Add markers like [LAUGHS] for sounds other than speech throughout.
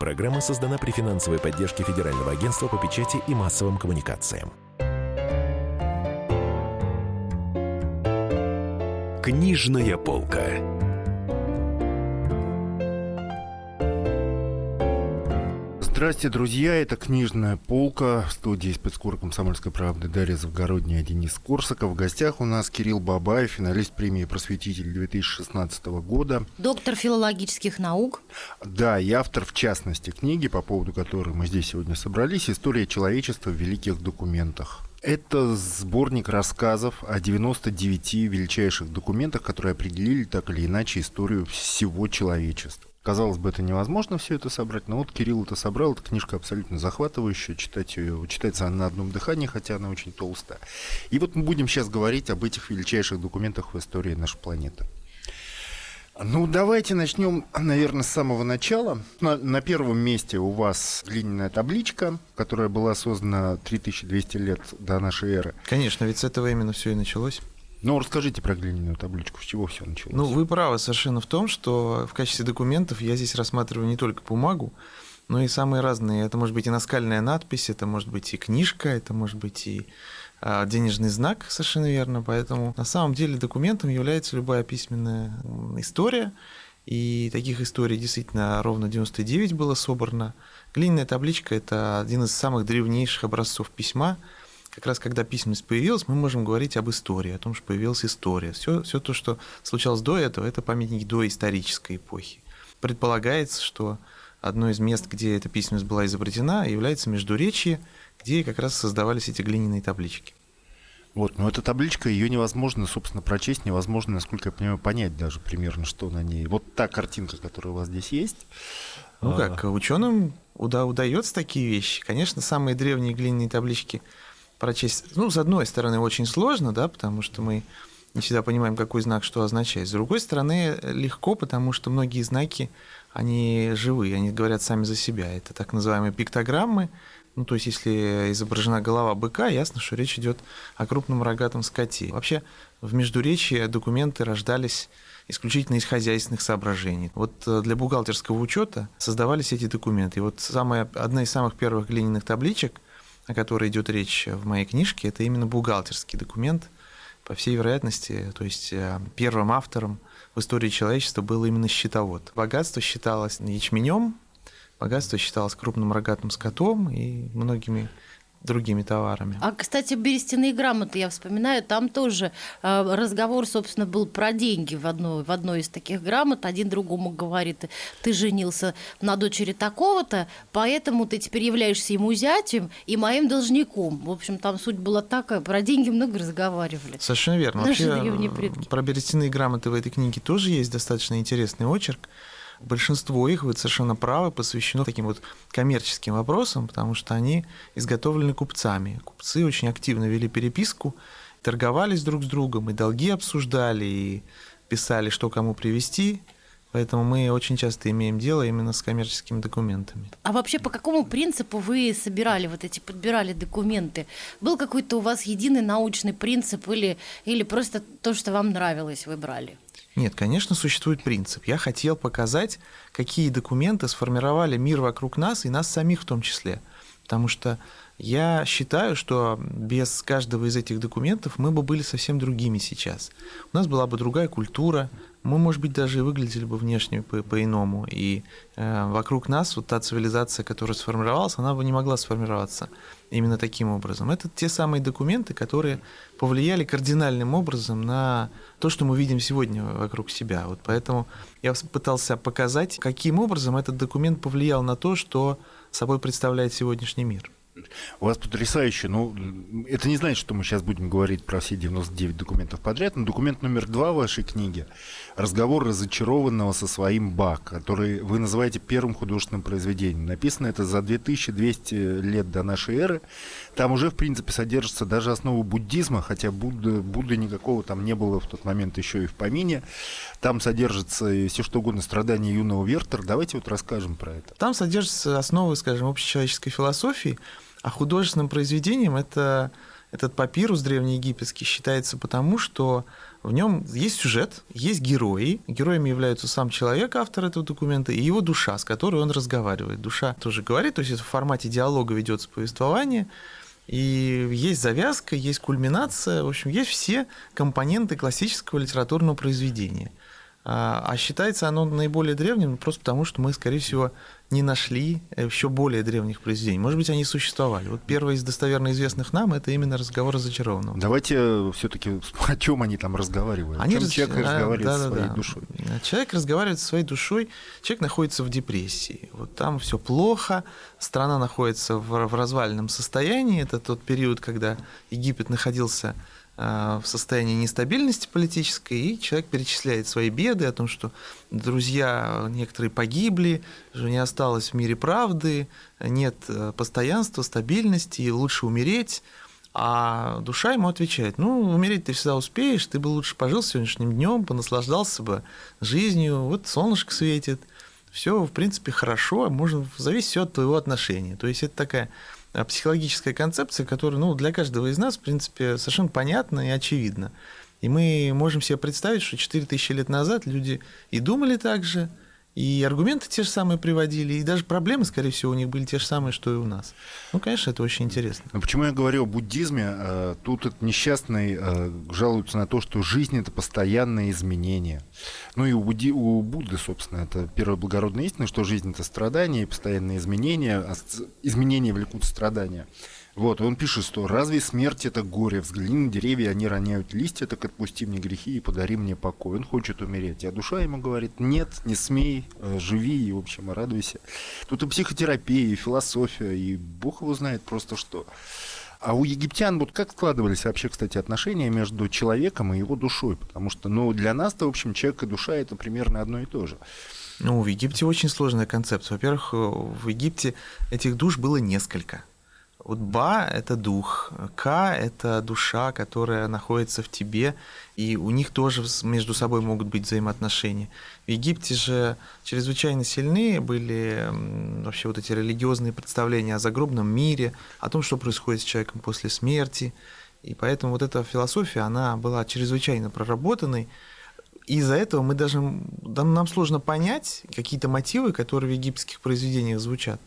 Программа создана при финансовой поддержке Федерального агентства по печати и массовым коммуникациям. Книжная полка. Здравствуйте, друзья. Это «Книжная полка» в студии спецкор «Комсомольской правды» Дарья Завгородняя, Денис Корсаков. В гостях у нас Кирилл Бабаев, финалист премии «Просветитель» 2016 года. Доктор филологических наук. Да, и автор, в частности, книги, по поводу которой мы здесь сегодня собрались, «История человечества в великих документах». Это сборник рассказов о 99 величайших документах, которые определили так или иначе историю всего человечества. Казалось бы, это невозможно все это собрать, но вот Кирилл это собрал, эта книжка абсолютно захватывающая, читать ее, читается она на одном дыхании, хотя она очень толстая. И вот мы будем сейчас говорить об этих величайших документах в истории нашей планеты. Ну, давайте начнем, наверное, с самого начала. На, на первом месте у вас глиняная табличка, которая была создана 3200 лет до нашей эры. Конечно, ведь с этого именно все и началось. Ну, расскажите про глиняную табличку, с чего все началось? Ну, вы правы совершенно в том, что в качестве документов я здесь рассматриваю не только бумагу, но и самые разные. Это может быть и наскальная надпись, это может быть и книжка, это может быть и а, денежный знак, совершенно верно. Поэтому на самом деле документом является любая письменная история. И таких историй действительно ровно 99 было собрано. Глиняная табличка – это один из самых древнейших образцов письма – как раз когда письменность появилась, мы можем говорить об истории, о том, что появилась история. Все, все то, что случалось до этого, это памятники до исторической эпохи. Предполагается, что одно из мест, где эта письменность была изобретена, является Междуречье, где как раз создавались эти глиняные таблички. Вот, но эта табличка, ее невозможно, собственно, прочесть, невозможно, насколько я понимаю, понять даже примерно, что на ней. Вот та картинка, которая у вас здесь есть. Ну как, ученым уда- удается такие вещи. Конечно, самые древние глиняные таблички – прочесть. Ну, с одной стороны, очень сложно, да, потому что мы не всегда понимаем, какой знак что означает. С другой стороны, легко, потому что многие знаки, они живые, они говорят сами за себя. Это так называемые пиктограммы. Ну, то есть, если изображена голова быка, ясно, что речь идет о крупном рогатом скоте. Вообще, в Междуречии документы рождались исключительно из хозяйственных соображений. Вот э, для бухгалтерского учета создавались эти документы. И вот самая, одна из самых первых глиняных табличек – о которой идет речь в моей книжке, это именно бухгалтерский документ. По всей вероятности, то есть э, первым автором в истории человечества был именно счетовод. Богатство считалось ячменем, богатство считалось крупным рогатым скотом и многими другими товарами. А, кстати, берестяные грамоты я вспоминаю, там тоже э, разговор, собственно, был про деньги в одной, в одной из таких грамот. Один другому говорит, ты женился на дочери такого-то, поэтому ты теперь являешься ему зятем и моим должником. В общем, там суть была такая, про деньги много разговаривали. Совершенно верно. Наши Вообще, про берестяные грамоты в этой книге тоже есть достаточно интересный очерк большинство их, вы совершенно правы, посвящено таким вот коммерческим вопросам, потому что они изготовлены купцами. Купцы очень активно вели переписку, торговались друг с другом, и долги обсуждали, и писали, что кому привезти. Поэтому мы очень часто имеем дело именно с коммерческими документами. А вообще по какому принципу вы собирали вот эти, подбирали документы? Был какой-то у вас единый научный принцип или, или просто то, что вам нравилось, вы брали? Нет, конечно, существует принцип. Я хотел показать, какие документы сформировали мир вокруг нас и нас самих в том числе. Потому что я считаю, что без каждого из этих документов мы бы были совсем другими сейчас. У нас была бы другая культура, мы, может быть, даже и выглядели бы внешне по- по-иному. И э, вокруг нас вот та цивилизация, которая сформировалась, она бы не могла сформироваться именно таким образом. Это те самые документы, которые повлияли кардинальным образом на то, что мы видим сегодня вокруг себя. Вот поэтому я пытался показать, каким образом этот документ повлиял на то, что собой представляет сегодняшний мир. У вас потрясающе. Ну, это не значит, что мы сейчас будем говорить про все 99 документов подряд, но документ номер два в вашей книге – разговор разочарованного со своим Бак, который вы называете первым художественным произведением. Написано это за 2200 лет до нашей эры. Там уже, в принципе, содержится даже основа буддизма, хотя Будды, Будды никакого там не было в тот момент еще и в помине. Там содержится все что угодно страдания юного Вертера. Давайте вот расскажем про это. Там содержатся основы, скажем, общечеловеческой философии – а художественным произведением это, этот папирус древнеегипетский считается потому, что В нем есть сюжет, есть герои. Героями являются сам человек, автор этого документа, и его душа, с которой он разговаривает. Душа тоже говорит, то есть в формате диалога ведется повествование. И есть завязка, есть кульминация, в общем, есть все компоненты классического литературного произведения. А, а считается оно наиболее древним просто потому, что мы, скорее всего, не нашли еще более древних произведений. Может быть, они существовали. Вот первый из достоверно известных нам это именно разговор [LAUGHS] о зачарованном. Давайте все-таки о чем они там разговаривают. Они раз... человек разговаривает да, со своей да. душой. Человек разговаривает со своей душой. Человек находится в депрессии. Вот там все плохо. Страна находится в, в развальном состоянии. Это тот период, когда Египет находился Э, в состоянии нестабильности политической, и человек перечисляет свои беды о том, что друзья некоторые погибли, что не осталось в мире правды, нет э, постоянства, стабильности, и лучше умереть. А душа ему отвечает, ну, умереть ты всегда успеешь, ты бы лучше пожил сегодняшним днем, понаслаждался бы жизнью, вот солнышко светит, все, в принципе, хорошо, можно зависит все от твоего отношения. То есть это такая психологическая концепция, которая ну, для каждого из нас, в принципе, совершенно понятна и очевидна. И мы можем себе представить, что 4000 лет назад люди и думали так же, и аргументы те же самые приводили, и даже проблемы, скорее всего, у них были те же самые, что и у нас. Ну, конечно, это очень интересно. Но почему я говорю о буддизме? Э, тут этот несчастный э, жалуется на то, что жизнь — это постоянное изменение. Ну и у, Будди, у Будды, собственно, это первая благородная истина, что жизнь — это страдание и постоянные изменения, а изменения влекут страдания. Вот, он пишет, что «Разве смерть — это горе? Взгляни на деревья, они роняют листья, так отпусти мне грехи и подари мне покой». Он хочет умереть. А душа ему говорит «Нет, не смей, э, живи и, в общем, радуйся». Тут и психотерапия, и философия, и бог его знает просто что. А у египтян вот как складывались вообще, кстати, отношения между человеком и его душой? Потому что, ну, для нас-то, в общем, человек и душа — это примерно одно и то же. Ну, в Египте очень сложная концепция. Во-первых, в Египте этих душ было несколько. Вот Ба – это дух, К – это душа, которая находится в тебе, и у них тоже между собой могут быть взаимоотношения. В Египте же чрезвычайно сильны были вообще вот эти религиозные представления о загробном мире, о том, что происходит с человеком после смерти. И поэтому вот эта философия, она была чрезвычайно проработанной, из-за этого мы даже, нам сложно понять какие-то мотивы, которые в египетских произведениях звучат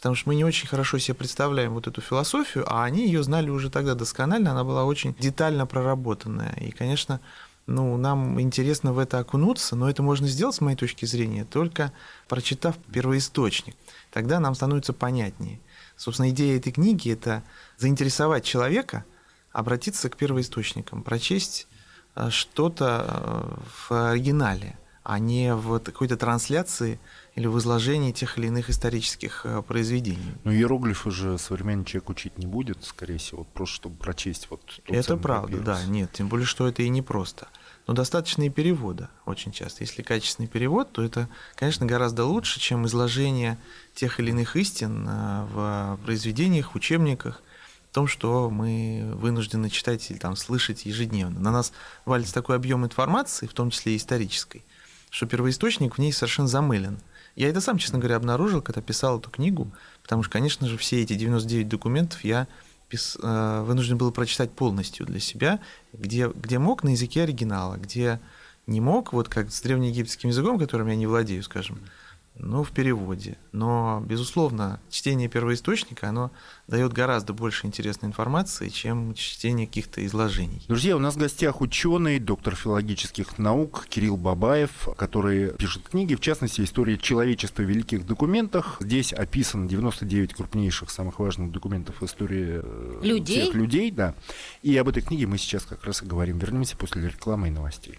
потому что мы не очень хорошо себе представляем вот эту философию, а они ее знали уже тогда досконально, она была очень детально проработанная. И, конечно, ну, нам интересно в это окунуться, но это можно сделать, с моей точки зрения, только прочитав первоисточник. Тогда нам становится понятнее. Собственно, идея этой книги – это заинтересовать человека, обратиться к первоисточникам, прочесть э, что-то э, в оригинале, а не в какой-то трансляции или в изложении тех или иных исторических э, произведений. Но иероглифы же современный человек учить не будет, скорее всего, просто чтобы прочесть вот Это правда, папирус. да, нет, тем более, что это и не просто. Но достаточно и перевода очень часто. Если качественный перевод, то это, конечно, гораздо лучше, чем изложение тех или иных истин э, в произведениях, учебниках, в том, что мы вынуждены читать или там слышать ежедневно. На нас валится такой объем информации, в том числе и исторической, что первоисточник в ней совершенно замылен. Я это сам, честно говоря, обнаружил, когда писал эту книгу, потому что, конечно же, все эти 99 документов я пис... Э, вынужден был прочитать полностью для себя, где, где мог на языке оригинала, где не мог, вот как с древнеегипетским языком, которым я не владею, скажем, ну, в переводе. Но, безусловно, чтение первоисточника, оно дает гораздо больше интересной информации, чем чтение каких-то изложений. Друзья, у нас в гостях ученый, доктор филологических наук Кирилл Бабаев, который пишет книги, в частности, «История человечества в великих документах». Здесь описано 99 крупнейших, самых важных документов истории э, людей? всех людей. Да. И об этой книге мы сейчас как раз и говорим. Вернемся после рекламы и новостей.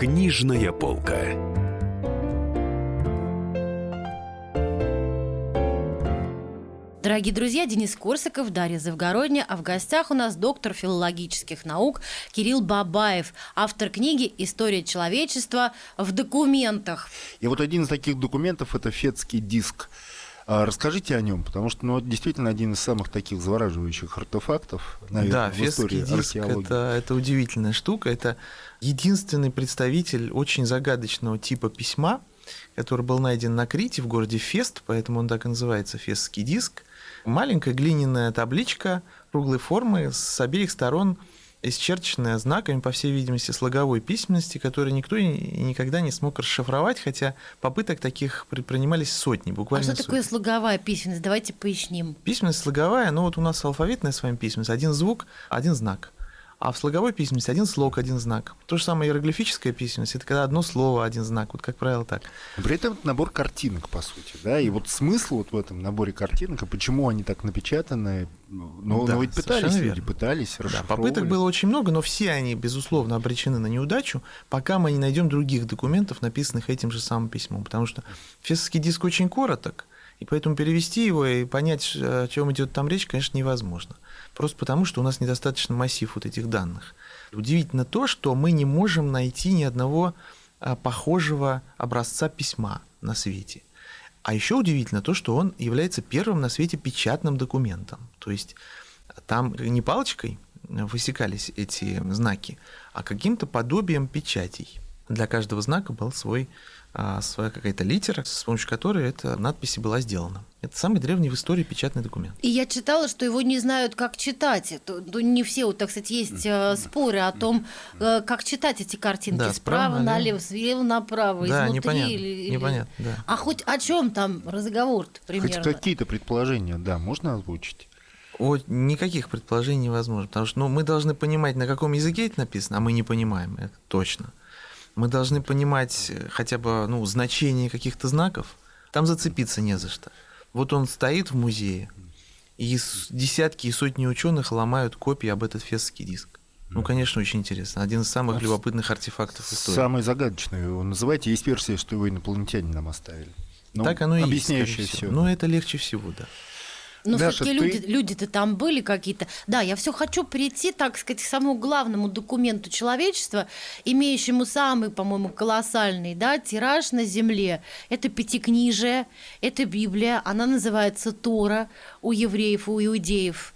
Книжная полка. Дорогие друзья, Денис Корсаков, Дарья Завгородня, а в гостях у нас доктор филологических наук Кирилл Бабаев, автор книги «История человечества в документах». И вот один из таких документов – это фетский диск. А расскажите о нем, потому что ну, это действительно один из самых таких завораживающих артефактов, наверное, да, в истории диск археологии. это, это удивительная штука. Это единственный представитель очень загадочного типа письма, который был найден на Крите в городе Фест, поэтому он так и называется фестский диск. Маленькая глиняная табличка круглой формы с обеих сторон исчерченная знаками, по всей видимости, слоговой письменности, которые никто и никогда не смог расшифровать, хотя попыток таких предпринимались сотни, А буквально что сотни. такое слоговая письменность? Давайте поясним. Письменность слоговая, ну вот у нас алфавитная с вами письменность, один звук, один знак. А в слоговой письменности один слог, один знак. То же самое иероглифическая письменность, это когда одно слово, один знак. Вот как правило так. Но При этом это набор картинок, по сути, да, и вот смысл вот в этом наборе картинок, и почему они так напечатаны, ну, Да, ну ведь пытались люди, верно. пытались, Да, попыток было очень много, но все они, безусловно, обречены на неудачу, пока мы не найдем других документов, написанных этим же самым письмом. Потому что фесовский диск очень короток, и поэтому перевести его и понять, о чем идет там речь, конечно, невозможно. Просто потому, что у нас недостаточно массив вот этих данных. Удивительно то, что мы не можем найти ни одного а, похожего образца письма на свете. А еще удивительно то, что он является первым на свете печатным документом. То есть там не палочкой высекались эти знаки, а каким-то подобием печатей. Для каждого знака был свой, а, своя какая-то литера, с помощью которой эта надпись была сделана. Это самый древний в истории печатный документ. И я читала, что его не знают, как читать. Это, ну, не все, вот, так сказать, есть э, споры о том, э, как читать эти картинки. Да, справа справа налево, слева направо, Да, изнутри. непонятно, или- или- непонятно, да. А хоть о чем там разговор-то Хоть примерно? какие-то предположения, да, можно озвучить? О, никаких предположений невозможно, потому что ну, мы должны понимать, на каком языке это написано, а мы не понимаем, это точно. Мы должны понимать э, хотя бы ну, значение каких-то знаков, там зацепиться не за что. Вот он стоит в музее, и десятки и сотни ученых ломают копии об этот фесский диск. Ну, конечно, очень интересно. Один из самых любопытных артефактов истории. Самый загадочный его называйте. Есть версия, что его инопланетяне нам оставили. Ну, так оно и есть. объясняющее все. всего. Но это легче всего, да. Но Даша, все-таки ты- люди, люди-то там были какие-то. Да, я все хочу прийти, так сказать, к самому главному документу человечества, имеющему самый, по-моему, колоссальный да, тираж на Земле. Это Пятикнижие, это Библия, она называется Тора у евреев, у иудеев.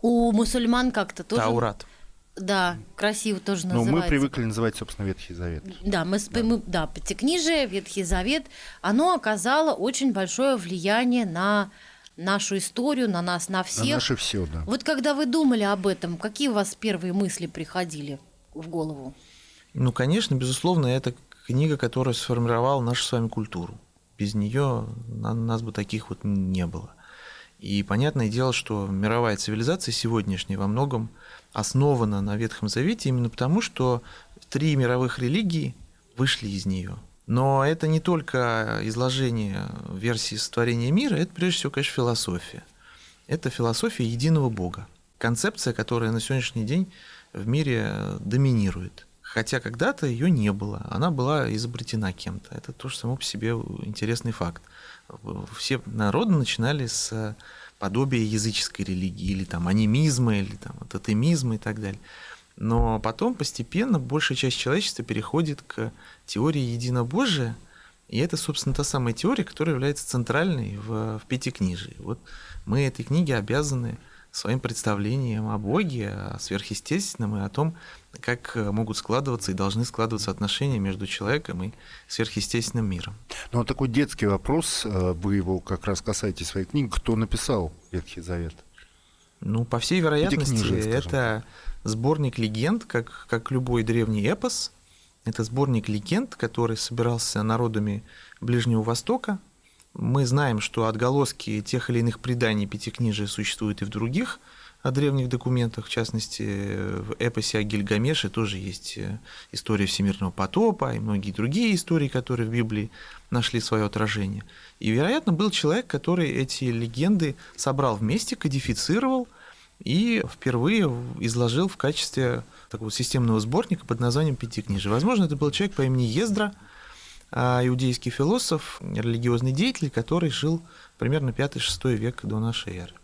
У мусульман как-то тоже. Таурат. Да, красиво тоже Но называется. Ну, мы привыкли называть, собственно, Ветхий Завет. Да, мы, сп- мы- да, Пятикнижие, Ветхий Завет, оно оказало очень большое влияние на нашу историю, на нас, на На всех. наше все, да. Вот когда вы думали об этом, какие у вас первые мысли приходили в голову? Ну, конечно, безусловно, это книга, которая сформировала нашу с вами культуру. Без нее нас бы таких вот не было. И понятное дело, что мировая цивилизация сегодняшняя во многом основана на Ветхом Завете именно потому, что три мировых религии вышли из нее. Но это не только изложение версии сотворения мира, это прежде всего, конечно, философия. Это философия единого Бога. Концепция, которая на сегодняшний день в мире доминирует. Хотя когда-то ее не было, она была изобретена кем-то. Это тоже само по себе интересный факт. Все народы начинали с подобия языческой религии, или там анимизма, или там тотемизма и так далее. Но потом постепенно большая часть человечества переходит к теории единобожия, и это, собственно, та самая теория, которая является центральной в, в Пятикнижии. Вот мы этой книге обязаны своим представлением о Боге, о сверхъестественном и о том, как могут складываться и должны складываться отношения между человеком и сверхъестественным миром. Ну, вот такой детский вопрос, э, вы его как раз касаетесь своей книги. Кто написал Ветхий Завет? Ну, по всей вероятности, это сборник легенд, как, как любой древний эпос. Это сборник легенд, который собирался народами Ближнего Востока. Мы знаем, что отголоски тех или иных преданий Пятикнижия существуют и в других о древних документах, в частности, в эпосе о Гильгамеше тоже есть э, история всемирного потопа и многие другие истории, которые в Библии нашли свое отражение. И, вероятно, был человек, который эти легенды собрал вместе, кодифицировал и впервые изложил в качестве такого системного сборника под названием «Пятикнижие». Возможно, это был человек по имени Ездра, а, иудейский философ, религиозный деятель, который жил примерно 5-6 век до нашей эры.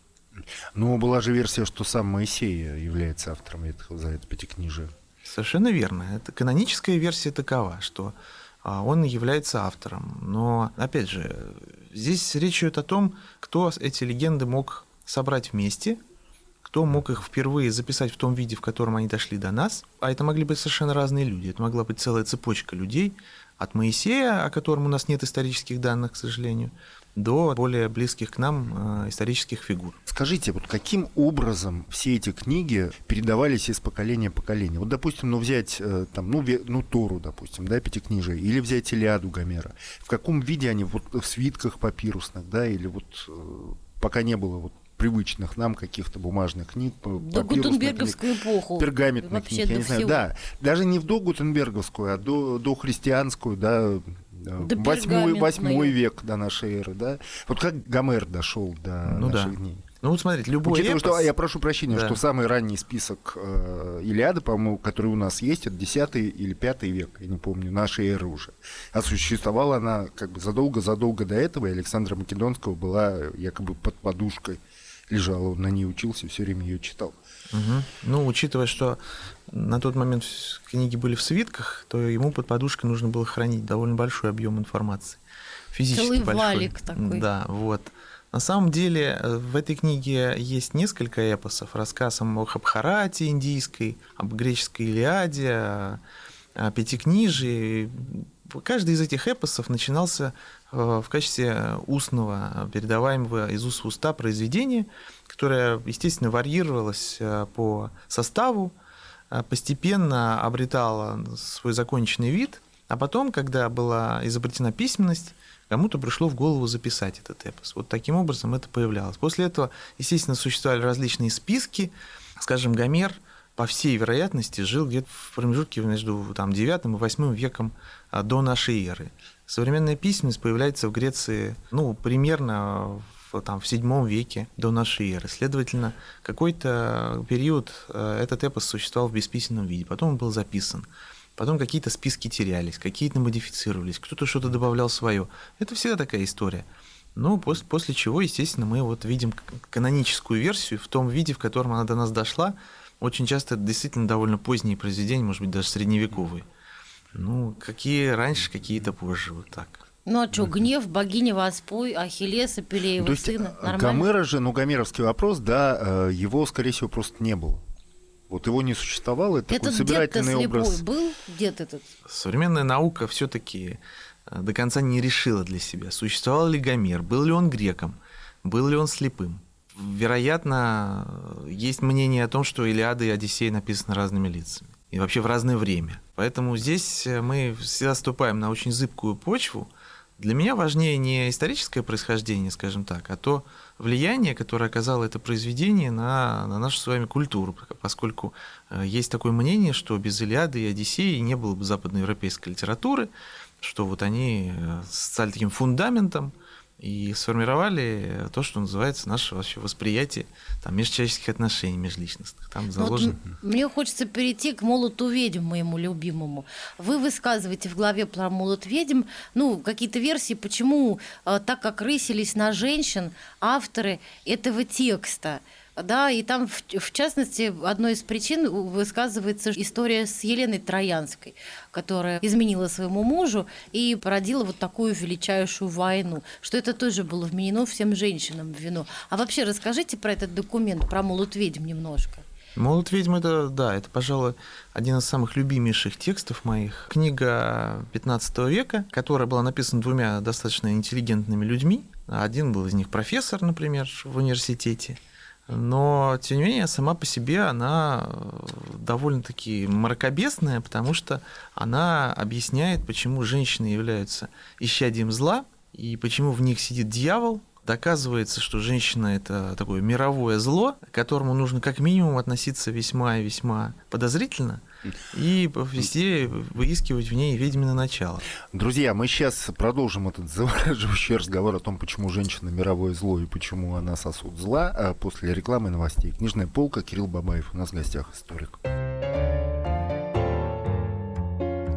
Но была же версия, что сам Моисей является автором этого, за это пятикнижие. Совершенно верно. Это каноническая версия такова, что а, он является автором. Но, опять же, здесь речь идет о том, кто эти легенды мог собрать вместе, кто мог их впервые записать в том виде, в котором они дошли до нас. А это могли быть совершенно разные люди. Это могла быть целая цепочка людей, от Моисея, о котором у нас нет исторических данных, к сожалению, до более близких к нам э, исторических фигур. Скажите, вот каким образом все эти книги передавались из поколения в поколение? Вот, допустим, ну взять э, там, ну, ну Тору, допустим, да, пятикнижие, или взять Илиаду Гомера. В каком виде они вот в свитках папирусных, да, или вот э, пока не было вот привычных нам каких-то бумажных книг. До Гутенберговскую эпоху. Пергаментных книг, я не знаю. Да, даже не в до Гутенберговскую, а до, до христианскую, да, восьмой, восьмой век до нашей эры, да. Вот как Гомер дошел до ну, наших да. дней. Ну вот смотрите, любой Учитывая, эпос... что, я прошу прощения, да. что самый ранний список э, Илиады, по-моему, который у нас есть, это 10 или 5 век, я не помню, нашей эры уже. А существовала она как бы задолго-задолго до этого, и Александра Македонского была якобы под подушкой лежала, он на ней учился, все время ее читал. Угу. Ну, учитывая, что на тот момент книги были в свитках, то ему под подушкой нужно было хранить довольно большой объем информации. Физически Целый большой. валик такой. Да, вот. На самом деле э, в этой книге есть несколько эпосов. Рассказ о Хабхарате индийской, об греческой Илиаде, о, о Пятикнижии. Каждый из этих эпосов начинался в качестве устного, передаваемого из уст в уста произведения, которое, естественно, варьировалось э, по составу, э, постепенно обретало свой законченный вид, а потом, когда была изобретена письменность, кому-то пришло в голову записать этот эпос. Вот таким образом это появлялось. После этого, естественно, существовали различные списки. Скажем, Гомер, по всей вероятности, жил где-то в промежутке между там, 9 и 8 веком до нашей эры. Современная письменность появляется в Греции, ну, примерно в, там, в VII веке до нашей эры. Следовательно, какой-то период э, этот эпос существовал в бесписьменном виде, потом он был записан. Потом какие-то списки терялись, какие-то модифицировались, кто-то что-то добавлял свое. Это всегда такая история. Ну, после, после чего, естественно, мы вот видим каноническую версию в том виде, в котором она до нас дошла. Очень часто это действительно довольно поздние произведения, может быть, даже средневековые. Ну, какие раньше, какие-то позже, вот так. Ну а что, гнев, богиня воспой, Ахиллеса, Пелеева То есть сына, э, нормально? Гомера же, ну, гомеровский вопрос, да, э, его, скорее всего, просто не было. Вот его не существовало, это этот такой собирательный дед образ. был дед этот? Современная наука все-таки э, до конца не решила для себя, существовал ли Гомер, был ли он греком, был ли он слепым. Вероятно, есть мнение о том, что Илиада и Одиссей написаны разными лицами и вообще в разное время. Поэтому здесь э, мы всегда ступаем на очень зыбкую почву. Для меня важнее не историческое происхождение, скажем так, а то влияние, которое оказало это произведение на, на нашу с вами культуру, поскольку э, есть такое мнение, что без Илиады и Одиссеи не было бы западноевропейской литературы, что вот они э, стали таким фундаментом, и сформировали то, что называется наше вообще восприятие там, межчеловеческих отношений межличностных. Там заложено... Ну, вот мне хочется перейти к молоту ведьм, моему любимому. Вы высказываете в главе про молот ведьм, ну, какие-то версии, почему, э, так как рысились на женщин, авторы этого текста – да, и там, в, в частности, одной из причин высказывается история с Еленой Троянской, которая изменила своему мужу и породила вот такую величайшую войну, что это тоже было вменено всем женщинам в вину. А вообще расскажите про этот документ, про молот ведьм немножко. Молот ведьм это, да, это, пожалуй, один из самых любимейших текстов моих. Книга 15 века, которая была написана двумя достаточно интеллигентными людьми. Один был из них профессор, например, в университете, но, тем не менее, сама по себе она э, довольно-таки мракобесная, потому что она объясняет, почему женщины являются исчадием зла, и почему в них сидит дьявол, доказывается, что женщина это такое мировое зло, к которому нужно как минимум относиться весьма и весьма подозрительно и везде выискивать в ней ведьмино начало. Друзья, мы сейчас продолжим этот завораживающий разговор о том, почему женщина мировое зло и почему она сосуд зла а после рекламы и новостей. Книжная полка, Кирилл Бабаев, у нас в гостях историк.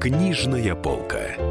Книжная полка.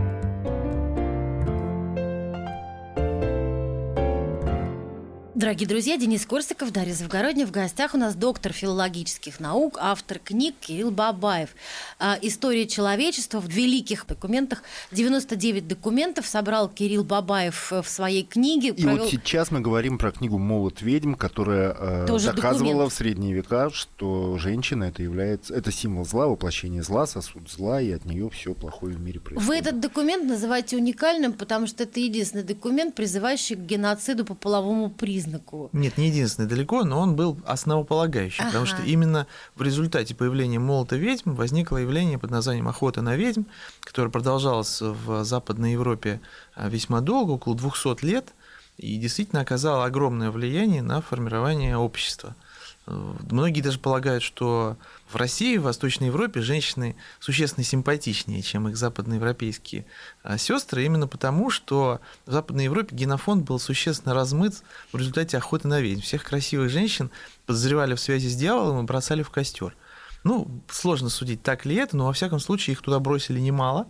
Дорогие друзья, Денис Корсиков, Дарья Завгородня. В гостях у нас доктор филологических наук, автор книг Кирилл Бабаев. А, История человечества в великих документах. 99 документов собрал Кирилл Бабаев в своей книге. И провел... вот сейчас мы говорим про книгу «Молот ведьм», которая э, доказывала документ. в средние века, что женщина это является, это символ зла, воплощение зла, сосуд зла, и от нее все плохое в мире происходит. Вы этот документ называете уникальным, потому что это единственный документ, призывающий к геноциду по половому признаку признаку. Нет, не единственный далеко, но он был основополагающий, ага. потому что именно в результате появления молота ведьм возникло явление под названием охота на ведьм, которое продолжалось в Западной Европе а, весьма долго, около 200 лет, и действительно оказало огромное влияние на формирование общества. Многие даже полагают, что в России, в Восточной Европе женщины существенно симпатичнее, чем их западноевропейские а, сестры, именно потому, что в Западной Европе генофонд был существенно размыт в результате охоты на ведьм. Всех красивых женщин подозревали в связи с дьяволом и бросали в костер. Ну, сложно судить, так ли это, но во всяком случае их туда бросили немало.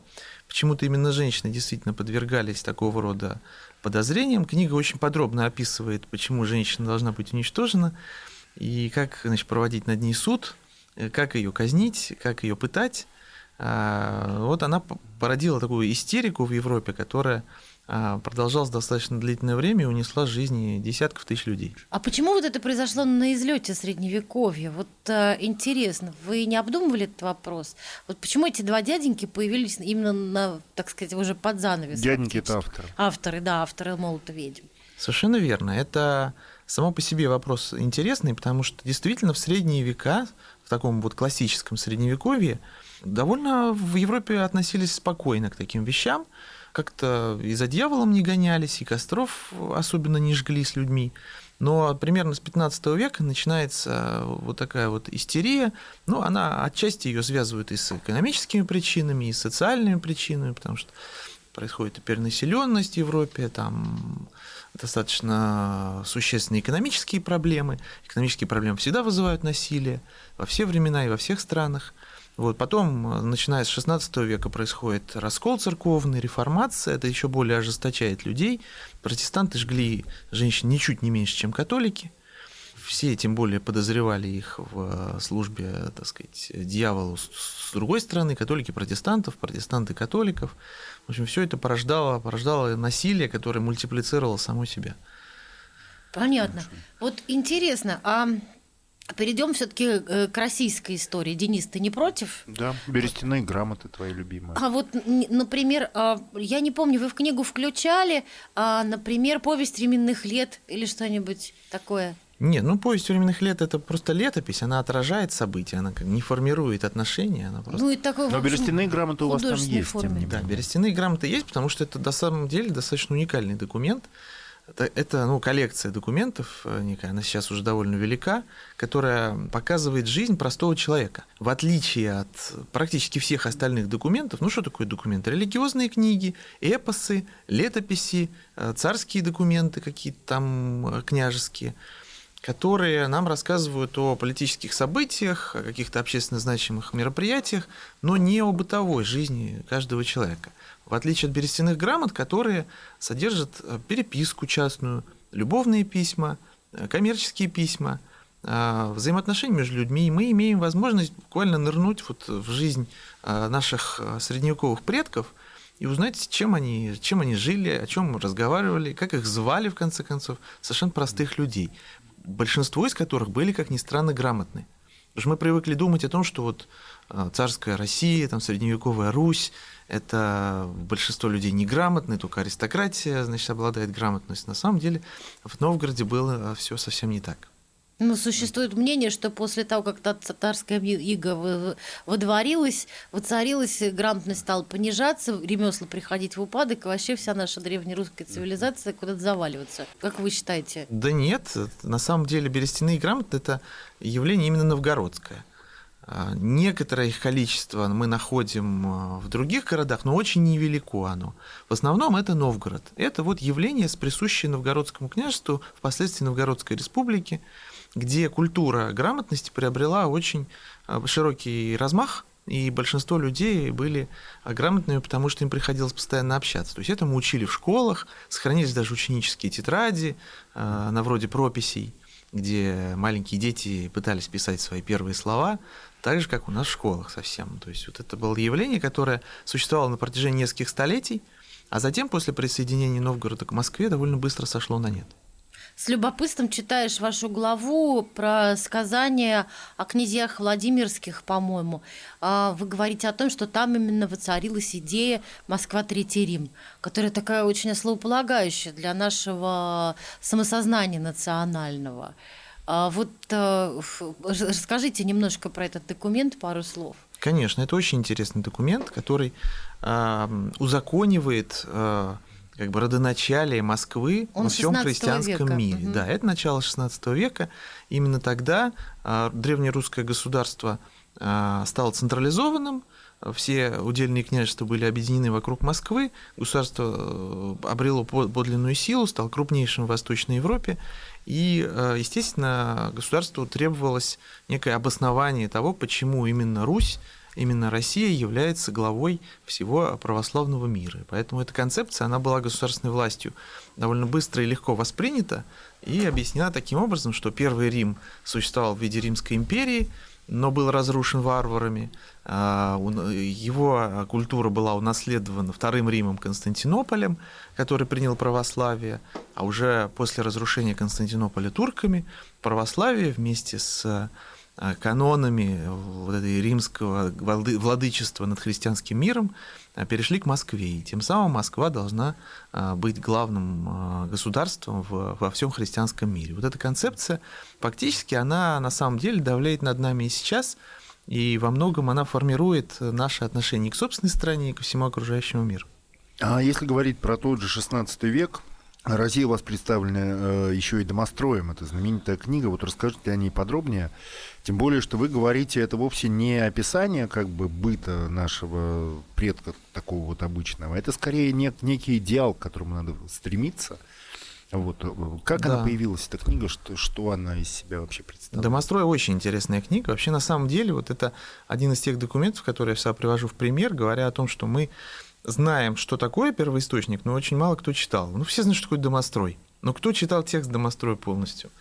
Почему-то именно женщины действительно подвергались такого рода подозрениям. Книга очень подробно описывает, почему женщина должна быть уничтожена и как значит, проводить над ней суд, э, как ее казнить, как ее пытать. А, вот она породила такую истерику в Европе, которая а, продолжалась достаточно длительное время и унесла жизни десятков тысяч людей. А почему вот это произошло на излете средневековья? Вот э, интересно, вы не обдумывали этот вопрос? Вот почему эти два дяденьки появились именно на, так сказать, уже под занавес? Дяденьки это авторы. Авторы, да, авторы «Молота ведьм». Совершенно верно. Это само по себе вопрос интересный, потому что действительно в средние века, в таком вот классическом средневековье, довольно в Европе относились спокойно к таким вещам, как-то и за дьяволом не гонялись, и костров особенно не жгли с людьми. Но примерно с 15 века начинается вот такая вот истерия. Ну, она отчасти ее связывают и с экономическими причинами, и с социальными причинами, потому что происходит и перенаселенность в Европе, там достаточно существенные экономические проблемы. Экономические проблемы всегда вызывают насилие во все времена и во всех странах. Вот. Потом, начиная с XVI века, происходит раскол церковный, реформация, это еще более ожесточает людей. Протестанты жгли женщин ничуть не меньше, чем католики. Все, тем более, подозревали их в службе, так сказать, дьяволу с другой стороны, католики протестантов, протестанты католиков. В общем, все это порождало, порождало насилие, которое мультиплицировало само себя. Понятно. Вот интересно, а перейдем все-таки э, к российской истории. Денис, ты не против? Да, берестяные грамоты твои любимые. А вот, например, а, я не помню, вы в книгу включали, а, например, повесть временных лет или что-нибудь такое? Нет, ну повесть временных лет это просто летопись, она отражает события, она как не формирует отношения, она просто. Ну и такой. Но берестяные грамоты у вас там есть. Тем не да, берестяные грамоты есть, потому что это на самом деле достаточно уникальный документ. Это, это ну, коллекция документов, э, некая, она сейчас уже довольно велика, которая показывает жизнь простого человека. В отличие от практически всех остальных документов, ну что такое документ? Религиозные книги, эпосы, летописи, э, царские документы какие-то там э, княжеские – которые нам рассказывают о политических событиях, о каких-то общественно значимых мероприятиях, но не о бытовой жизни каждого человека. В отличие от берестяных грамот, которые содержат э, переписку частную, любовные письма, э, коммерческие письма, э, взаимоотношения между людьми, мы имеем возможность буквально нырнуть вот в жизнь наших средневековых предков и узнать, чем они, чем они жили, о чем разговаривали, как их звали, в конце концов, совершенно простых людей большинство из которых были, как ни странно, грамотны. Потому что мы привыкли думать о том, что вот э, царская Россия, там средневековая Русь, это большинство людей неграмотные, только аристократия, значит, обладает грамотностью. На самом деле в Новгороде было все совсем не так. Ну, существует мнение, что после того, как татарская ига водворилась, воцарилась, грамотность стала понижаться, ремесла приходить в упадок, и вообще вся наша древнерусская цивилизация куда-то заваливаться. Как вы считаете? Да нет, на самом деле берестяные грамоты – это явление именно новгородское. А, некоторое их количество мы находим а, в других городах, но очень невелико оно. В основном это Новгород. Это вот явление, присущее Новгородскому княжеству, впоследствии Новгородской республики, где культура грамотности приобрела очень а, широкий размах, и большинство людей были грамотными, потому что им приходилось постоянно общаться. То есть этому учили в школах, сохранились даже ученические тетради на вроде прописей, где маленькие дети пытались писать свои первые слова, так же, как у нас в школах совсем. То есть вот это было явление, которое существовало на протяжении нескольких столетий, а затем после присоединения Новгорода к Москве довольно быстро сошло на нет. С любопытством читаешь вашу главу про сказания о князьях Владимирских, по-моему. А, вы говорите о том, что там именно воцарилась идея Москва Третий Рим, которая такая очень основополагающая для нашего самосознания национального. А вот э, расскажите немножко про этот документ, пару слов. Конечно, это очень интересный документ, который узаконивает э, как бы родоначалие Москвы Он во всем христианском века. мире. Угу. Да, это начало XVI века. Именно тогда э, древнерусское государство э, стало централизованным, все удельные княжества были объединены вокруг Москвы, государство э, обрело подлинную силу, стало крупнейшим в Восточной Европе, и, э, естественно, государству требовалось некое обоснование того, почему именно Русь, именно Россия является главой всего православного мира. Поэтому эта концепция, она была государственной властью довольно быстро и легко воспринята и объяснена таким образом, что Первый Рим существовал в виде Римской империи – но был разрушен варварами. А, его культура была унаследована Вторым Римом Константинополем, который принял православие, а уже после разрушения Константинополя турками православие вместе с канонами вот этой римского владычества над христианским миром а, перешли к Москве. И тем самым Москва должна а, быть главным государством во всем христианском мире. Вот эта концепция, фактически, она на самом деле давляет над нами и сейчас, и во многом она формирует наши отношения к собственной стране, и ко всему окружающему миру. А если говорить про тот же XVI век, Россия у вас представлена э, еще и домостроем. Это знаменитая книга. Вот расскажите о ней подробнее. Тем более, что вы говорите, это вовсе не описание как бы быта нашего предка такого вот обычного. Это скорее нек- некий идеал, к которому надо стремиться. Вот. Э, как да. она появилась, эта книга, что, что она из себя вообще представляет? «Домострой» очень интересная книга. Вообще, на самом деле, вот это один из тех документов, которые я всегда привожу в пример, говоря о том, что мы знаем, что такое первоисточник, но очень мало кто читал. Ну, все знают, что такое домострой. Но кто читал текст домостроя полностью?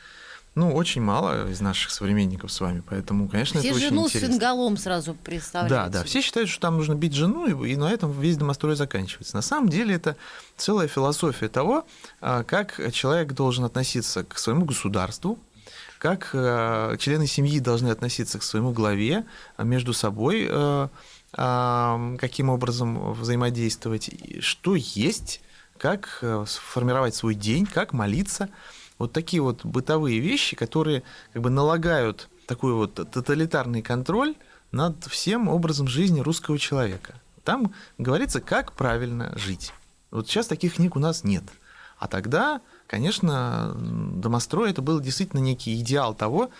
Ну, очень мало из наших современников с вами, поэтому, конечно, все это очень жену интересно. с фингалом сразу представляют. Да, да, все считают, что там нужно бить жену, и, и на этом весь домострой заканчивается. На самом деле это целая философия того, а, как человек должен относиться к своему государству, как а, члены семьи должны относиться к своему главе, а, между собой каким образом взаимодействовать, что есть, как э, сформировать свой день, как молиться. Вот такие вот бытовые вещи, которые как бы налагают такой вот тоталитарный контроль над всем образом жизни русского человека. Там говорится, как правильно жить. Вот сейчас таких книг у нас нет. А тогда, конечно, домострой это был действительно некий идеал того,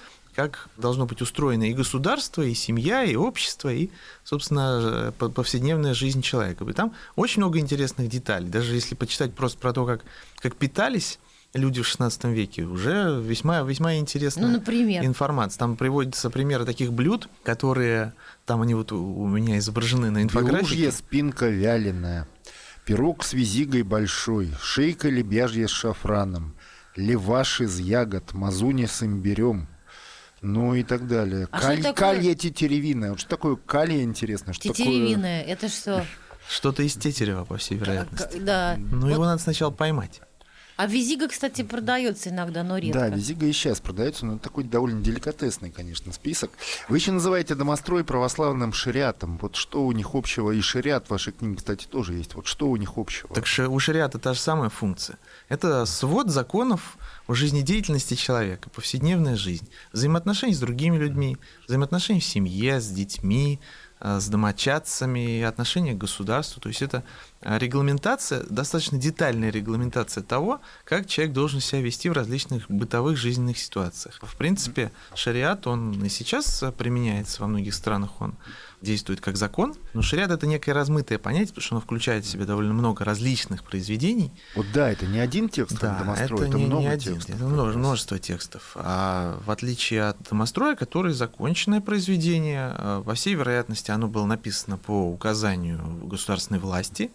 как должно быть устроено и государство, и семья, и общество, и, собственно, повседневная жизнь человека. И там очень много интересных деталей. Даже если почитать просто про то, как, как питались люди в XVI веке, уже весьма, весьма интересная ну, например? информация. Там приводятся примеры таких блюд, которые там они вот у меня изображены на инфографике. Белужья спинка вяленая, пирог с визигой большой, шейка лебяжья с шафраном, леваш из ягод, мазуни с имбирем, ну и так далее. А Каль... что такое? Калья тетеревиная. Вот что такое калья, интересно? Что Тетеревиная, это что? Что-то из тетерева, по всей вероятности. Да. Ну, Вот. его надо сначала поймать. А визига, кстати, продается иногда, но редко. Да, визига и сейчас продается, но такой довольно деликатесный, конечно, список. Вы еще называете домострой православным шариатом. Вот что у них общего? И шариат в вашей книге, кстати, тоже есть. Вот что у них общего? Так у шариата та же самая функция. Это свод законов о жизнедеятельности человека, повседневная жизнь, взаимоотношения с другими людьми, взаимоотношения в семье, с детьми, с домочадцами, отношения к государству. То есть это э, регламентация, достаточно детальная регламентация того, как человек должен себя вести в различных бытовых жизненных ситуациях. В принципе, шариат, он и сейчас применяется во многих странах, он действует как закон, но шариат это некое размытое понятие, потому что оно включает в себя довольно много различных произведений. Вот да, это не один текст да, домостроя, это, это не, много не один, текстов. Это множество, множество текстов. А в отличие от домостроя, который законченное произведение, э, во всей вероятности оно было написано по указанию государственной власти,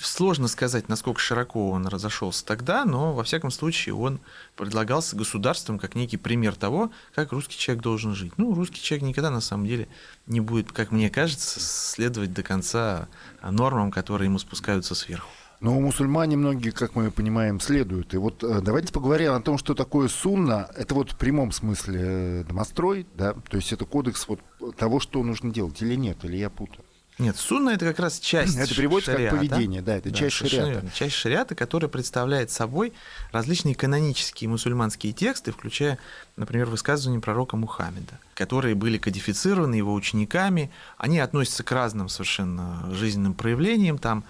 сложно сказать, насколько широко он разошелся тогда, но во всяком случае он предлагался государством как некий пример того, как русский человек должен жить. Ну, русский человек никогда на самом деле не будет, как мне кажется, следовать до конца нормам, которые ему спускаются сверху. Но мусульмане многие, как мы понимаем, следуют. И вот э, давайте поговорим о том, что такое сунна. Это вот в прямом смысле э, домострой, да? То есть это кодекс вот того, что нужно делать или нет, или я путаю. Нет, сунна это как раз [CLEARS THROAT] часть Это переводится шариата. как поведение, да, это да, часть шариата. Верно. Часть шариата, которая представляет собой различные канонические мусульманские тексты, включая, например, высказывания пророка Мухаммеда, которые были кодифицированы его учениками. Они относятся к разным совершенно жизненным проявлениям. Там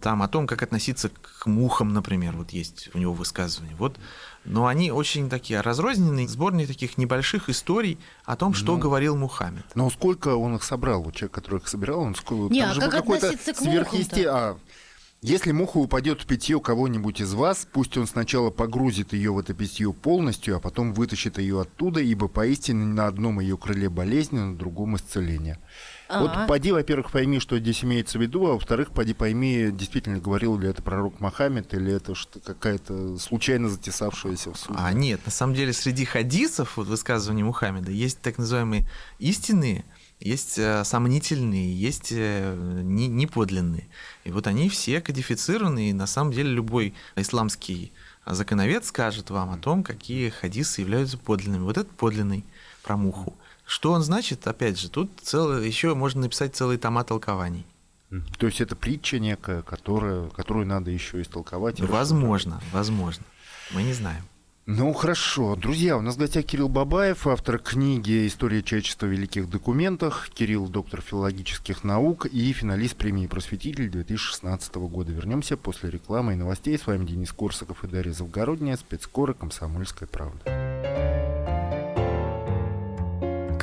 там о том, как относиться к мухам, например, вот есть у него высказывание. Вот, но они очень такие разрозненные, сборные таких небольших историй о том, что ну, говорил Мухаммед. Но сколько он их собрал, вот человек, который их собирал, он сколько... Не, а как относиться к сверхъесте... а, если муха упадет в питье кого-нибудь из вас, пусть он сначала погрузит ее в это питье полностью, а потом вытащит ее оттуда, ибо поистине на одном ее крыле болезнь, а на другом исцеление. А-а-а. Вот поди, во-первых, пойми, что здесь имеется в виду, а во-вторых, поди пойми, действительно говорил ли это пророк Мохаммед, или это какая-то случайно затесавшаяся в суд. А нет, на самом деле среди хадисов, вот высказываний Мухаммеда, есть так называемые истинные, есть э, сомнительные, есть э, неподлинные. И вот они все кодифицированы, и на самом деле любой исламский законовед скажет вам о том, какие хадисы являются подлинными. Вот это подлинный про муху. Что он значит, опять же, тут целый, еще можно написать целый тома толкований. То есть это притча некая, которая, которую надо еще истолковать? Возможно, возможно. Мы не знаем. Ну, хорошо. Друзья, у нас в гостях Кирилл Бабаев, автор книги «История человечества в великих документах». Кирилл – доктор филологических наук и финалист премии «Просветитель» 2016 года. Вернемся после рекламы и новостей. С вами Денис Корсаков и Дарья Завгородняя, спецкора «Комсомольская правда».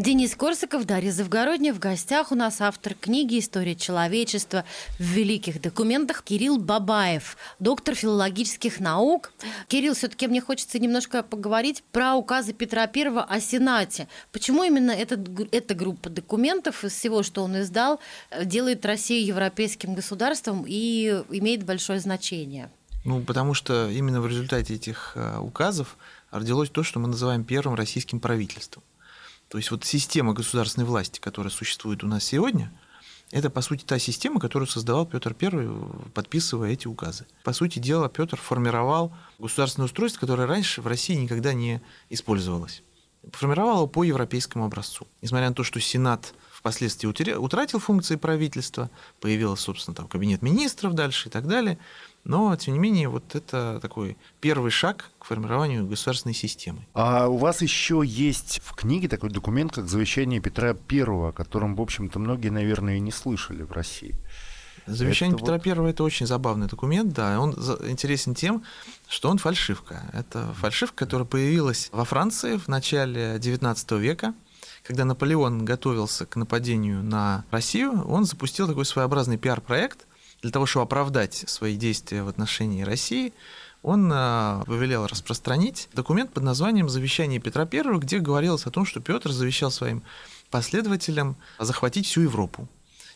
Денис Корсаков, Дарья Завгородня. В гостях у нас автор книги «История человечества в великих документах» Кирилл Бабаев, доктор филологических наук. Кирилл, все-таки мне хочется немножко поговорить про указы Петра I о Сенате. Почему именно этот, эта группа документов из всего, что он издал, делает Россию европейским государством и имеет большое значение? Ну, потому что именно в результате этих э, указов родилось то, что мы называем первым российским правительством. То есть вот система государственной власти, которая существует у нас сегодня, это, по сути, та система, которую создавал Петр I, подписывая эти указы. По сути дела, Петр формировал государственное устройство, которое раньше в России никогда не использовалось. Формировал его по европейскому образцу. Несмотря на то, что Сенат впоследствии утратил функции правительства, появился, собственно, там кабинет министров дальше и так далее – но, тем не менее, вот это такой первый шаг к формированию государственной системы. А у вас еще есть в книге такой документ, как завещание Петра I, о котором, в общем-то, многие, наверное, и не слышали в России. Завещание Это Петра вот- Первого это очень забавный документ, да, он интересен тем, что он фальшивка. Это фальшивка, которая появилась во Франции в начале XIX века, когда Наполеон готовился к нападению на Россию, он запустил такой своеобразный пиар-проект для того, чтобы оправдать свои действия в отношении России. Он а, повелел распространить документ под названием «Завещание Петра I», где говорилось о том, что Петр завещал своим последователям захватить всю Европу.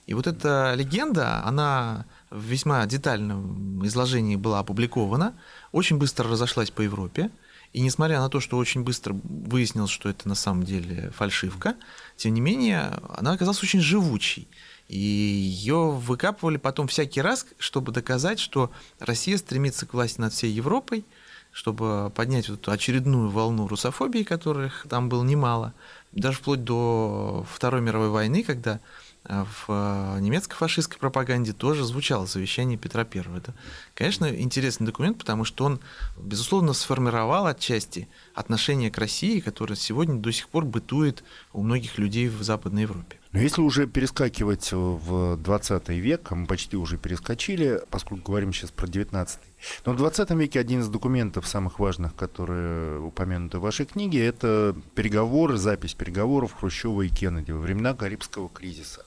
И вот эта легенда, она в весьма детальном изложении была опубликована, очень быстро разошлась по Европе. И несмотря на то, что очень быстро выяснилось, что это на самом деле фальшивка, тем не менее, она оказалась очень живучей. И ее выкапывали потом всякий раз, чтобы доказать, что Россия стремится к власти над всей Европой, чтобы поднять вот очередную волну русофобии, которых там было немало, даже вплоть до Второй мировой войны, когда э, в э, немецкой фашистской пропаганде тоже звучало завещание Петра I. Это, конечно, интересный документ, потому что он, безусловно, сформировал отчасти отношение к России, которое сегодня до сих пор бытует у многих людей в Западной Европе. Но если уже перескакивать в 20 век, а мы почти уже перескочили, поскольку говорим сейчас про 19 но в 20 веке один из документов самых важных, которые упомянуты в вашей книге, это переговоры, запись переговоров Хрущева и Кеннеди во времена Карибского кризиса.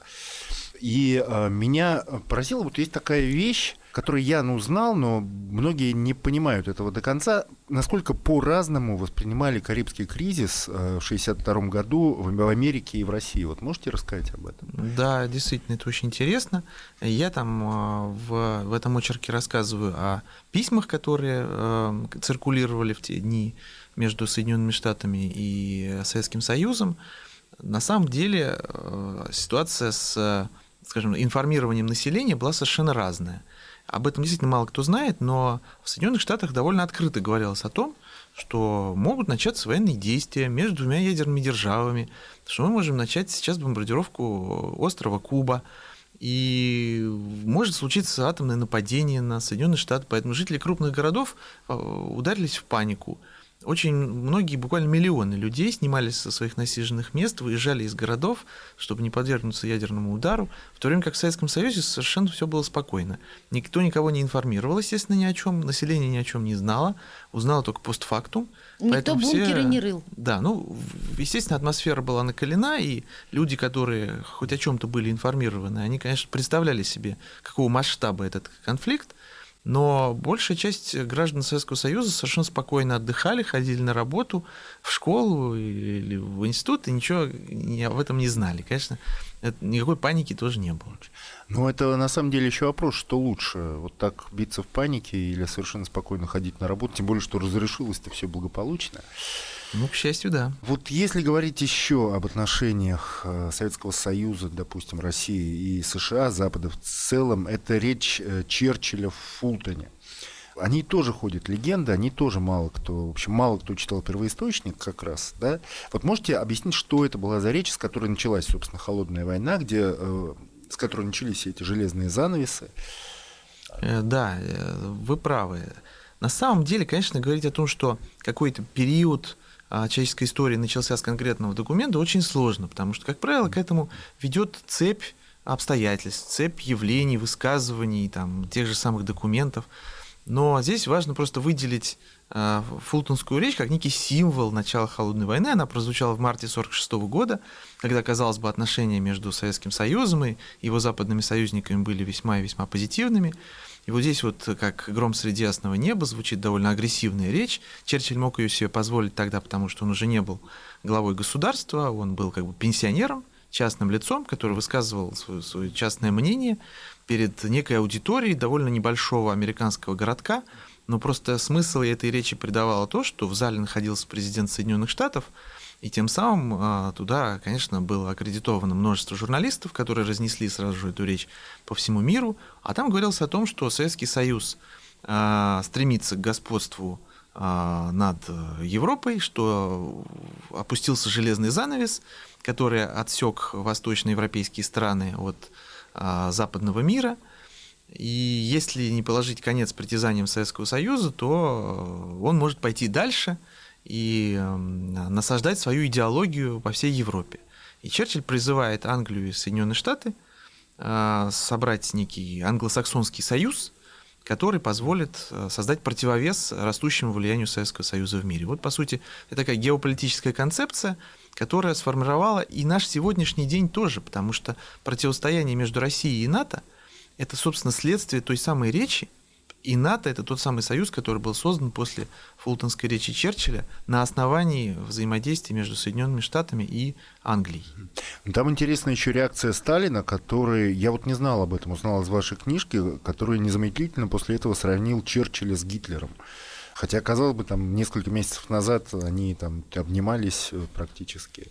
И э, меня поразило, вот есть такая вещь, которую я ну, знал, но многие не понимают этого до конца, насколько по-разному воспринимали Карибский кризис э, в 1962 году в Америке и в России. Вот можете рассказать об этом? Да, действительно, это очень интересно. Я там э, в, в этом очерке рассказываю о письмах, которые э, циркулировали в те дни между Соединенными Штатами и Советским Союзом. На самом деле ситуация с, скажем, информированием населения была совершенно разная. Об этом действительно мало кто знает, но в Соединенных Штатах довольно открыто говорилось о том, что могут начаться военные действия между двумя ядерными державами, что мы можем начать сейчас бомбардировку острова Куба, и может случиться атомное нападение на Соединенные Штаты, поэтому жители крупных городов э, ударились в панику. Очень многие, буквально миллионы людей снимались со своих насиженных мест, выезжали из городов, чтобы не подвергнуться ядерному удару, в то время как в Советском Союзе совершенно все было спокойно. Никто никого не информировал, естественно, ни о чем, население ни о чем не знало, узнало только постфактум. Никто Поэтому все- бункеры не рыл. Да, ну, естественно, атмосфера была накалена, и люди, которые хоть о чем-то были информированы, они, конечно, представляли себе, какого масштаба этот конфликт, но большая часть граждан Советского Союза совершенно спокойно отдыхали, ходили на работу, в школу или в институт, и ничего об этом не знали. Конечно, никакой паники тоже не было. Ну, это на самом деле еще вопрос, что лучше, вот так биться в панике или совершенно спокойно ходить на работу, тем более, что разрешилось-то все благополучно. Ну, к счастью, да. Вот если говорить еще об отношениях э, Советского Союза, допустим, России и США, Запада в целом, это речь э, Черчилля в Фултоне. Они тоже ходят легенды, они тоже мало кто, в общем, мало кто читал первоисточник как раз, да. Вот можете объяснить, что это была за речь, с которой началась, собственно, холодная война, где, э, с которой начались все эти железные занавесы? Да, вы правы. На самом деле, конечно, говорить о том, что какой-то период человеческой истории начался с конкретного документа, очень сложно, потому что, как правило, к этому ведет цепь обстоятельств, цепь явлений, высказываний, там, тех же самых документов. Но здесь важно просто выделить а, фултонскую речь как некий символ начала холодной войны. Она прозвучала в марте 1946 года, когда, казалось бы, отношения между Советским Союзом и его западными союзниками были весьма и весьма позитивными. И вот здесь вот, как гром среди ясного неба, звучит довольно агрессивная речь. Черчилль мог ее себе позволить тогда, потому что он уже не был главой государства, он был как бы пенсионером, частным лицом, который высказывал свое, свое частное мнение перед некой аудиторией довольно небольшого американского городка. Но просто смысл этой речи придавало то, что в зале находился президент Соединенных Штатов, и тем самым а, туда, конечно, было аккредитовано множество журналистов, которые разнесли сразу же эту речь по всему миру. А там говорилось о том, что Советский Союз а, стремится к господству а, над э, Европой, что опустился железный занавес, который отсек восточноевропейские страны от западного мира. И если не положить конец притязаниям Советского Союза, то э, он может пойти дальше и насаждать свою идеологию по всей Европе. И Черчилль призывает Англию и Соединенные Штаты э, собрать некий англосаксонский союз, который позволит э, создать противовес растущему влиянию Советского Союза в мире. Вот, по сути, это такая геополитическая концепция, которая сформировала и наш сегодняшний день тоже, потому что противостояние между Россией и НАТО – это, собственно, следствие той самой речи, и НАТО – это тот самый союз, который был создан после фултонской речи Черчилля на основании взаимодействия между Соединенными Штатами и Англией. Там интересна еще реакция Сталина, который, я вот не знал об этом, узнал из вашей книжки, который незамедлительно после этого сравнил Черчилля с Гитлером. Хотя, казалось бы, там несколько месяцев назад они там обнимались э, практически.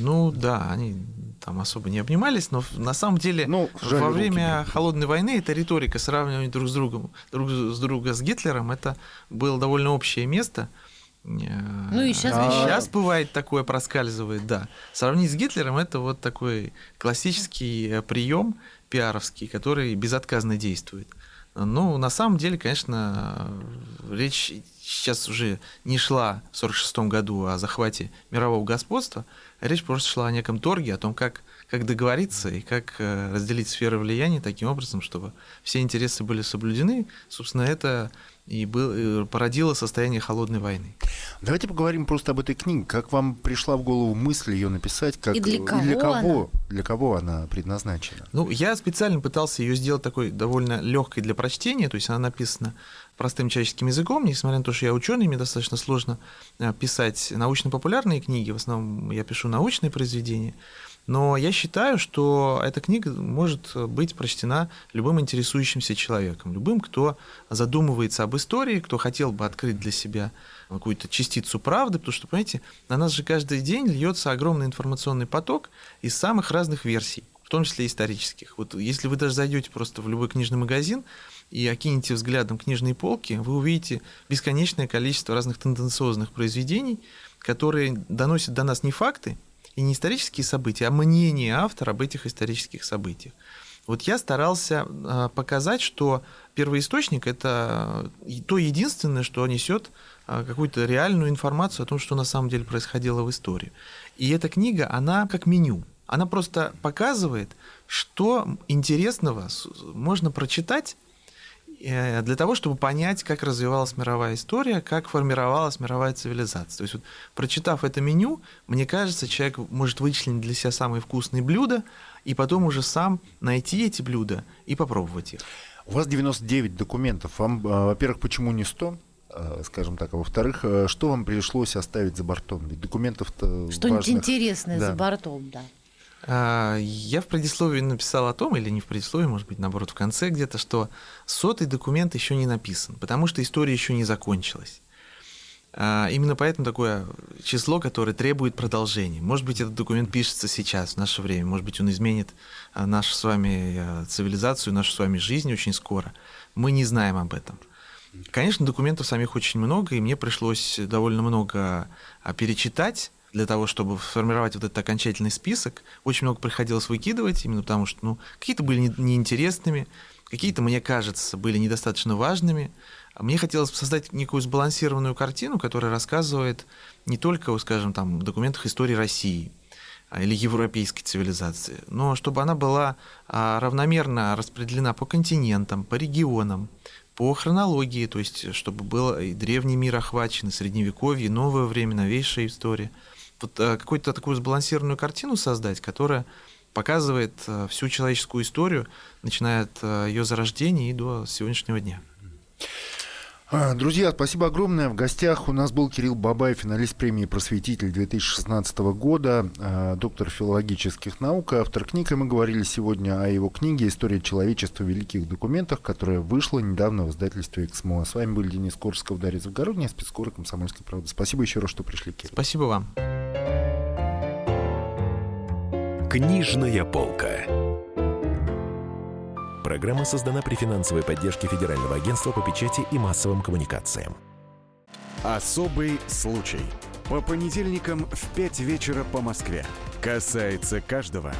Ну да, они там особо не обнимались, но на самом деле ну, во время руки. холодной войны эта риторика сравнивания друг с другом, друг с друга с Гитлером, это было довольно общее место. Ну и сейчас, а... сейчас бывает такое проскальзывает, да. Сравнить с Гитлером это вот такой классический э, прием пиаровский, который безотказно действует. Ну, на самом деле, конечно, речь сейчас уже не шла в 1946 году о захвате мирового господства, а речь просто шла о неком торге, о том, как, как договориться и как э, разделить сферы влияния таким образом, чтобы все интересы были соблюдены. Собственно, это и был, породило состояние холодной войны. Давайте поговорим просто об этой книге. Как вам пришла в голову мысль ее написать? Как, и для кого, для кого, она? для кого она предназначена? Ну, я специально пытался ее сделать такой довольно легкой для прочтения, то есть она написана простым человеческим языком, несмотря на то, что я ученый, мне достаточно сложно э, писать научно-популярные книги, в основном я пишу научные произведения. Но я считаю, что эта книга может быть прочтена любым интересующимся человеком, любым, кто задумывается об истории, кто хотел бы открыть для себя какую-то частицу правды, потому что, понимаете, на нас же каждый день льется огромный информационный поток из самых разных версий, в том числе исторических. Вот если вы даже зайдете просто в любой книжный магазин и окинете взглядом книжные полки, вы увидите бесконечное количество разных тенденциозных произведений, которые доносят до нас не факты, и не исторические события, а мнение автора об этих исторических событиях. Вот я старался а, показать, что первоисточник – это то единственное, что несет а, какую-то реальную информацию о том, что на самом деле происходило в истории. И эта книга, она как меню. Она просто показывает, что интересного можно прочитать Э, для того, чтобы понять, как развивалась мировая история, как формировалась мировая цивилизация. То есть, вот, прочитав это меню, мне кажется, человек может вычленить для себя самые вкусные блюда, и потом уже сам найти эти блюда и попробовать их. У вас 99 документов. Вам, э, во-первых, почему не 100? Э, скажем так, а во-вторых, что вам пришлось оставить за бортом? Ведь документов-то Что-нибудь важных... интересное да. за бортом, да. А, я в предисловии написал о том, или не в предисловии, может быть, наоборот, в конце где-то, что сотый документ еще не написан, потому что история еще не закончилась. А, именно поэтому такое число, которое требует продолжения. Может быть, этот документ пишется сейчас, в наше время. Может быть, он изменит а, нашу с вами цивилизацию, нашу с вами жизнь очень скоро. Мы не знаем об этом. Конечно, документов самих очень много, и мне пришлось довольно много перечитать для того, чтобы сформировать вот этот окончательный список, очень много приходилось выкидывать, именно потому что ну, какие-то были неинтересными, какие-то, мне кажется, были недостаточно важными. Мне хотелось создать некую сбалансированную картину, которая рассказывает не только, скажем, там, в документах истории России а, или европейской цивилизации, но чтобы она была а, равномерно распределена по континентам, по регионам, по хронологии, то есть чтобы был и древний мир охвачен, и средневековье, и новое время, новейшая история – вот э, какую-то такую сбалансированную картину создать, которая показывает э, всю человеческую историю, начиная от э, ее зарождения и до сегодняшнего дня. А, друзья, спасибо огромное. В гостях у нас был Кирилл Бабай, финалист премии «Просветитель» 2016 года, доктор филологических наук, автор книг. И мы говорили сегодня о его книге «История человечества в великих документах», которая вышла недавно в издательстве «Эксмо». С вами был Денис Корсков, Дарья Завгородняя, спецкор «Комсомольской правды». Спасибо еще раз, что пришли, Кирилл. Спасибо вам. Книжная полка. Программа создана при финансовой поддержке Федерального агентства по печати и массовым коммуникациям. Особый случай. По понедельникам в 5 вечера по Москве. Касается каждого.